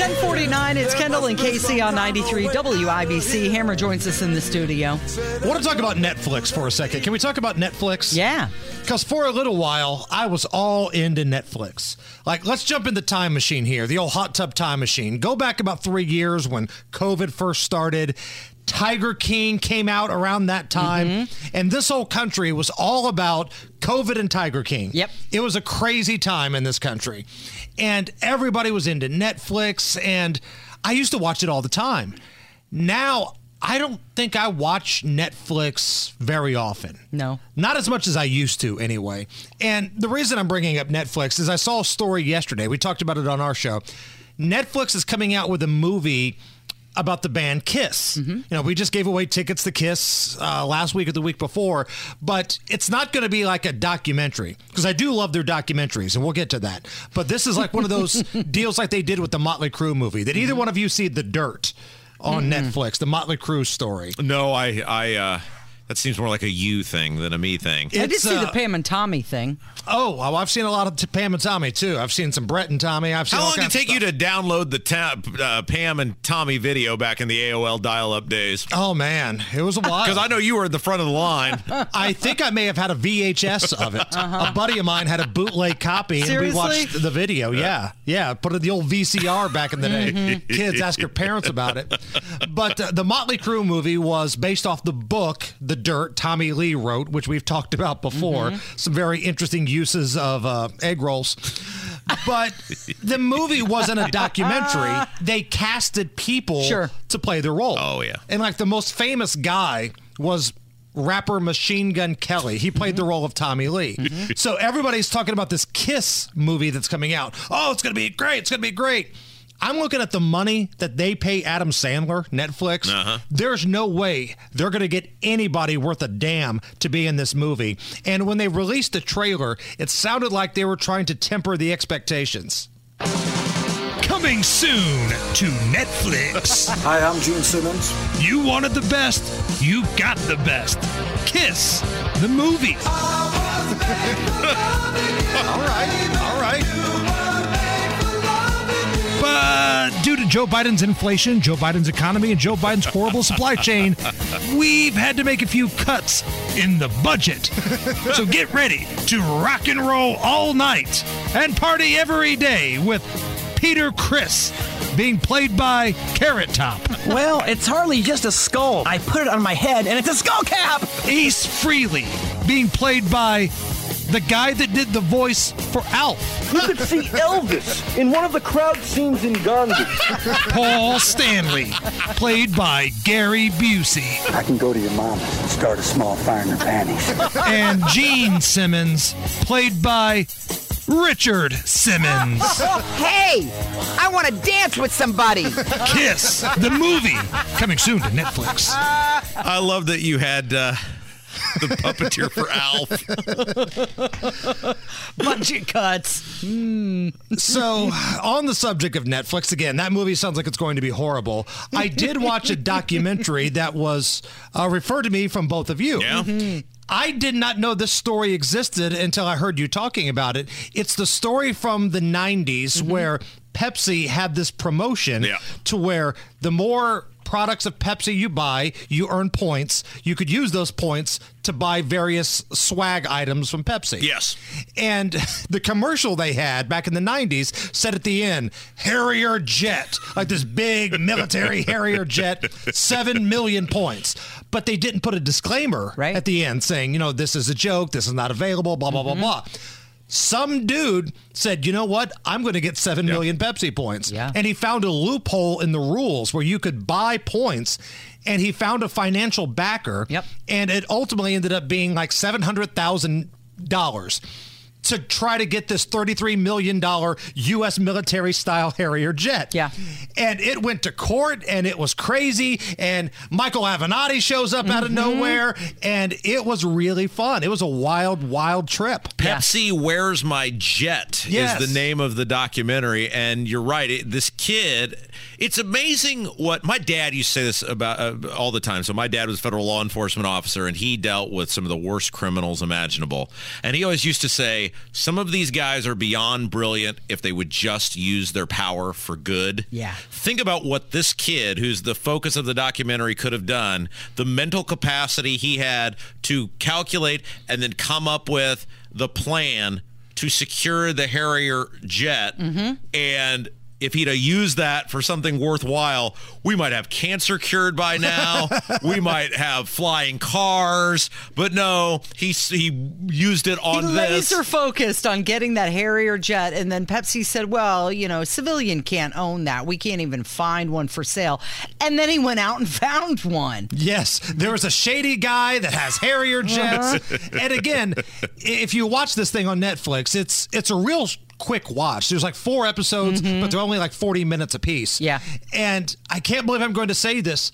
1049, it's Kendall and Casey on 93 WIBC. Hammer joins us in the studio. I want to talk about Netflix for a second. Can we talk about Netflix? Yeah. Because for a little while, I was all into Netflix. Like, let's jump in the time machine here, the old hot tub time machine. Go back about three years when COVID first started. Tiger King came out around that time. Mm-hmm. And this whole country was all about COVID and Tiger King. Yep. It was a crazy time in this country. And everybody was into Netflix. And I used to watch it all the time. Now, I don't think I watch Netflix very often. No. Not as much as I used to, anyway. And the reason I'm bringing up Netflix is I saw a story yesterday. We talked about it on our show. Netflix is coming out with a movie about the band Kiss. You know, we just gave away tickets to Kiss uh, last week or the week before, but it's not going to be like a documentary because I do love their documentaries, and we'll get to that. But this is like one of those deals like they did with the Motley Crue movie. Did either one of you see The Dirt on Netflix, the Motley Crue story? No, I, I, uh, that seems more like a you thing than a me thing. I did It's, see the uh, Pam and Tommy thing. Oh, well, I've seen a lot of t- Pam and Tommy too. I've seen some Brett and Tommy. I've seen How all long did it take you to download the ta- uh, Pam and Tommy video back in the AOL dial-up days? Oh man, it was a while. Because I know you were at the front of the line. I think I may have had a VHS of it. A buddy of mine had a bootleg copy, and we watched the video. Yeah, yeah. Put it in the old VCR back in the day. Kids ask your parents about it. But uh, the Motley Crue movie was based off the book "The Dirt" Tommy Lee wrote, which we've talked about before. Mm-hmm. Some very interesting uses of uh, egg rolls. But the movie wasn't a documentary. They casted people Sure. to play the role. Oh, yeah. And like the most famous guy was rapper Machine Gun Kelly. He played the mm-hmm. role of Tommy Lee. Mm-hmm. So everybody's talking about this Kiss movie that's coming out. Oh, it's going to be great. It's going to be great. I'm looking at the money that they pay Adam Sandler, Netflix. Uh-huh. There's no way they're going to get anybody worth a damn to be in this movie. And when they released the trailer, it sounded like they were trying to temper the expectations. Coming soon to Netflix. Hi, I'm Gene Simmons. You wanted the best, you got the best. Kiss, the movie. All right. All right. But due to Joe Biden's inflation, Joe Biden's economy, and Joe Biden's horrible supply chain, we've had to make a few cuts in the budget. So get ready to rock and roll all night and party every day with Peter Criss being played by Carrot Top. Well, it's hardly just a skull. I put it on my head and it's a skull cap! Ace Frehley being played by the guy that did the voice for Alf. You could see Elvis in one of the crowd scenes in Gandhi. Paul Stanley, played by Gary Busey. I can go to your mom and start a small fire in her panties. and Gene Simmons, played by Richard Simmons. Hey, I want to dance with somebody. Kiss, the movie, coming soon to Netflix. I love that you had uh, the puppeteer for Alf. Bunch of cuts. Hmm. So, on the subject of Netflix, again, that movie sounds like it's going to be horrible. I did watch a documentary that was uh, referred to me from both of you. Yeah. Mm-hmm. I did not know this story existed until I heard you talking about it. It's the story from the 90s mm-hmm. where Pepsi had this promotion Yeah. to where the more products of Pepsi you buy, you earn points. You could use those points to buy various swag items from Pepsi. Yes. And the commercial they had back in the 90s said at the end, Harrier jet, like this big military Harrier jet, 7 million points. But they didn't put a disclaimer Right. at the end saying, you know, this is a joke, this is not available, blah, blah, blah, mm-hmm. blah. Some dude said, you know what? I'm going to get seven million Pepsi points. Yeah. And he found a loophole in the rules where you could buy points. And he found a financial backer. Yep. And it ultimately ended up being like $700,000. To try to get this $33 million U.S. military style Harrier jet. Yeah. And it went to court and it was crazy. And Michael Avenatti shows up out of nowhere. And it was really fun. It was a wild, wild trip. Pepsi Where's My Jet Yes. is the name of the documentary. And you're right. It, this kid, it's amazing what my dad used to say this about uh, all the time. So, my dad was a federal law enforcement officer and he dealt with some of the worst criminals imaginable. And he always used to say, some of these guys are beyond brilliant if they would just use their power for good. Yeah. Think about what this kid, who's the focus of the documentary, could have done, the mental capacity he had to calculate and then come up with the plan to secure the Harrier jet. Mm-hmm. And if he'd have used that for something worthwhile, we might have cancer cured by now. we might have flying cars. But no, he, he used it He on this. laser focused on getting that Harrier jet, and then Pepsi said, "Well, you know, civilian can't own that. We can't even find one for sale." And then he went out and found one. Yes, there was a shady guy that has Harrier jets. Uh-huh. and again, if you watch this thing on Netflix, it's it's a real quick watch. There's like four episodes, but they're only like 40 minutes a Mm-hmm. Yeah. And I can't believe I'm going to say this.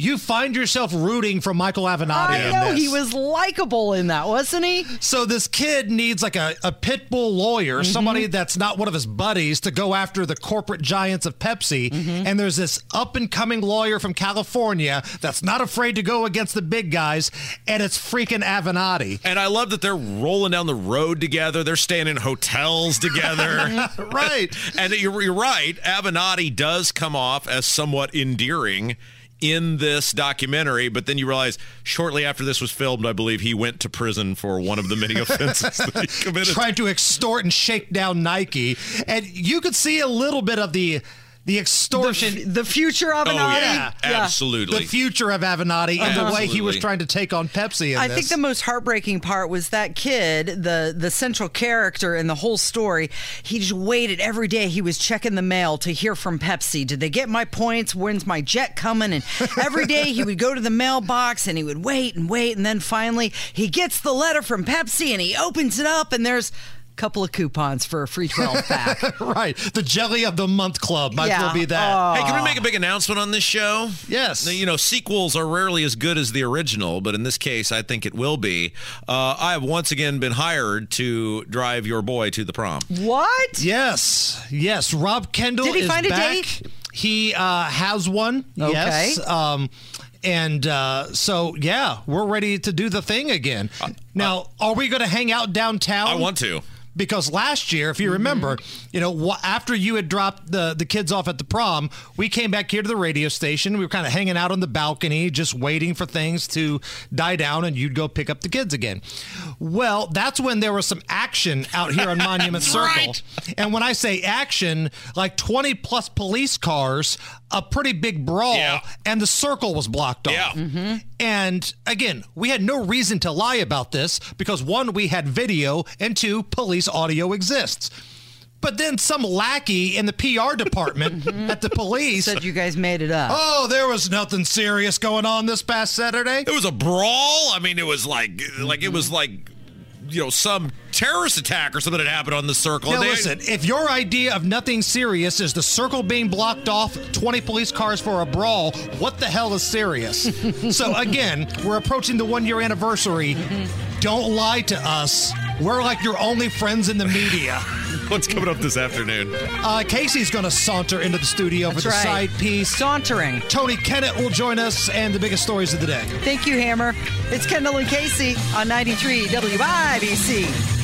You find yourself rooting for Michael Avenatti. I in know this. he was likable in that, wasn't he? So this kid needs like a, a pit bull lawyer, Mm-hmm. somebody that's not one of his buddies to go after the corporate giants of Pepsi. Mm-hmm. And there's this up and coming lawyer from California that's not afraid to go against the big guys, and it's freaking Avenatti. and I love that they're rolling down the road together. They're staying in hotels together. right. And you're, you're right. Avenatti does come off as somewhat endearing in this documentary, but then you realize shortly after this was filmed, I believe he went to prison for one of the many offenses that he committed. Trying to extort and shake down Nike. And you could see a little bit of the the The, extortion. f- the future of oh, an yeah, Yeah. absolutely. the future of Avenatti and the way he was trying to take on Pepsi. In I this. think the most heartbreaking part was that kid, the the central character in the whole story. He just waited every day. He was checking the mail to hear from Pepsi. Did they get my points? When's my jet coming? And every day he would go to the mailbox and he would wait and wait, and then finally he gets the letter from Pepsi and he opens it up and there's a couple of coupons for a free 12 pack. right. The Jelly of the Month Club might as well Yeah. be that. Hey, can we make a big announcement on this show? Yes. Now, You know, sequels are rarely as good as the original, but in this case, I think it will be. Uh, I have once again been hired to drive your boy to the prom. what? Yes, yes. Rob Kendall Did he is find a back. date? He uh, has one. Yes. Okay. Um, and uh, so yeah, we're ready to do the thing again. now, are we going to hang out downtown? I want to. Because last year, if you remember, mm-hmm. you know, after you had dropped the, the kids off at the prom, we came back here to the radio station. We were kind of hanging out on the balcony, just waiting for things to die down, and you'd go pick up the kids again. Well, that's when there was some action out here on Monument Circle. right. And when I say action, like 20 plus police cars, a pretty big brawl, Yeah. and the circle was blocked off. Yeah. Mm-hmm. And again, we had no reason to lie about this because one, we had video, and two, police audio exists. But then some lackey in the PR department mhm. at the police Said you guys made it up. Oh, there was nothing serious going on this past Saturday. It was a brawl. I mean, it was like, like it was like, you know, some terrorist attack or something that happened on the circle. Now They- listen, if your idea of nothing serious is the circle being blocked off, 20 police cars for a brawl, what the hell is serious? so again, we're approaching the one year anniversary. Don't lie to us. We're like your only friends in the media. What's coming up this afternoon? Uh, Casey's going to saunter into the studio That's for the right. side piece. Sauntering. Tony Kennett will join us and the biggest stories of the day. Thank you, Hammer. It's Kendall and Casey on 93 WIBC.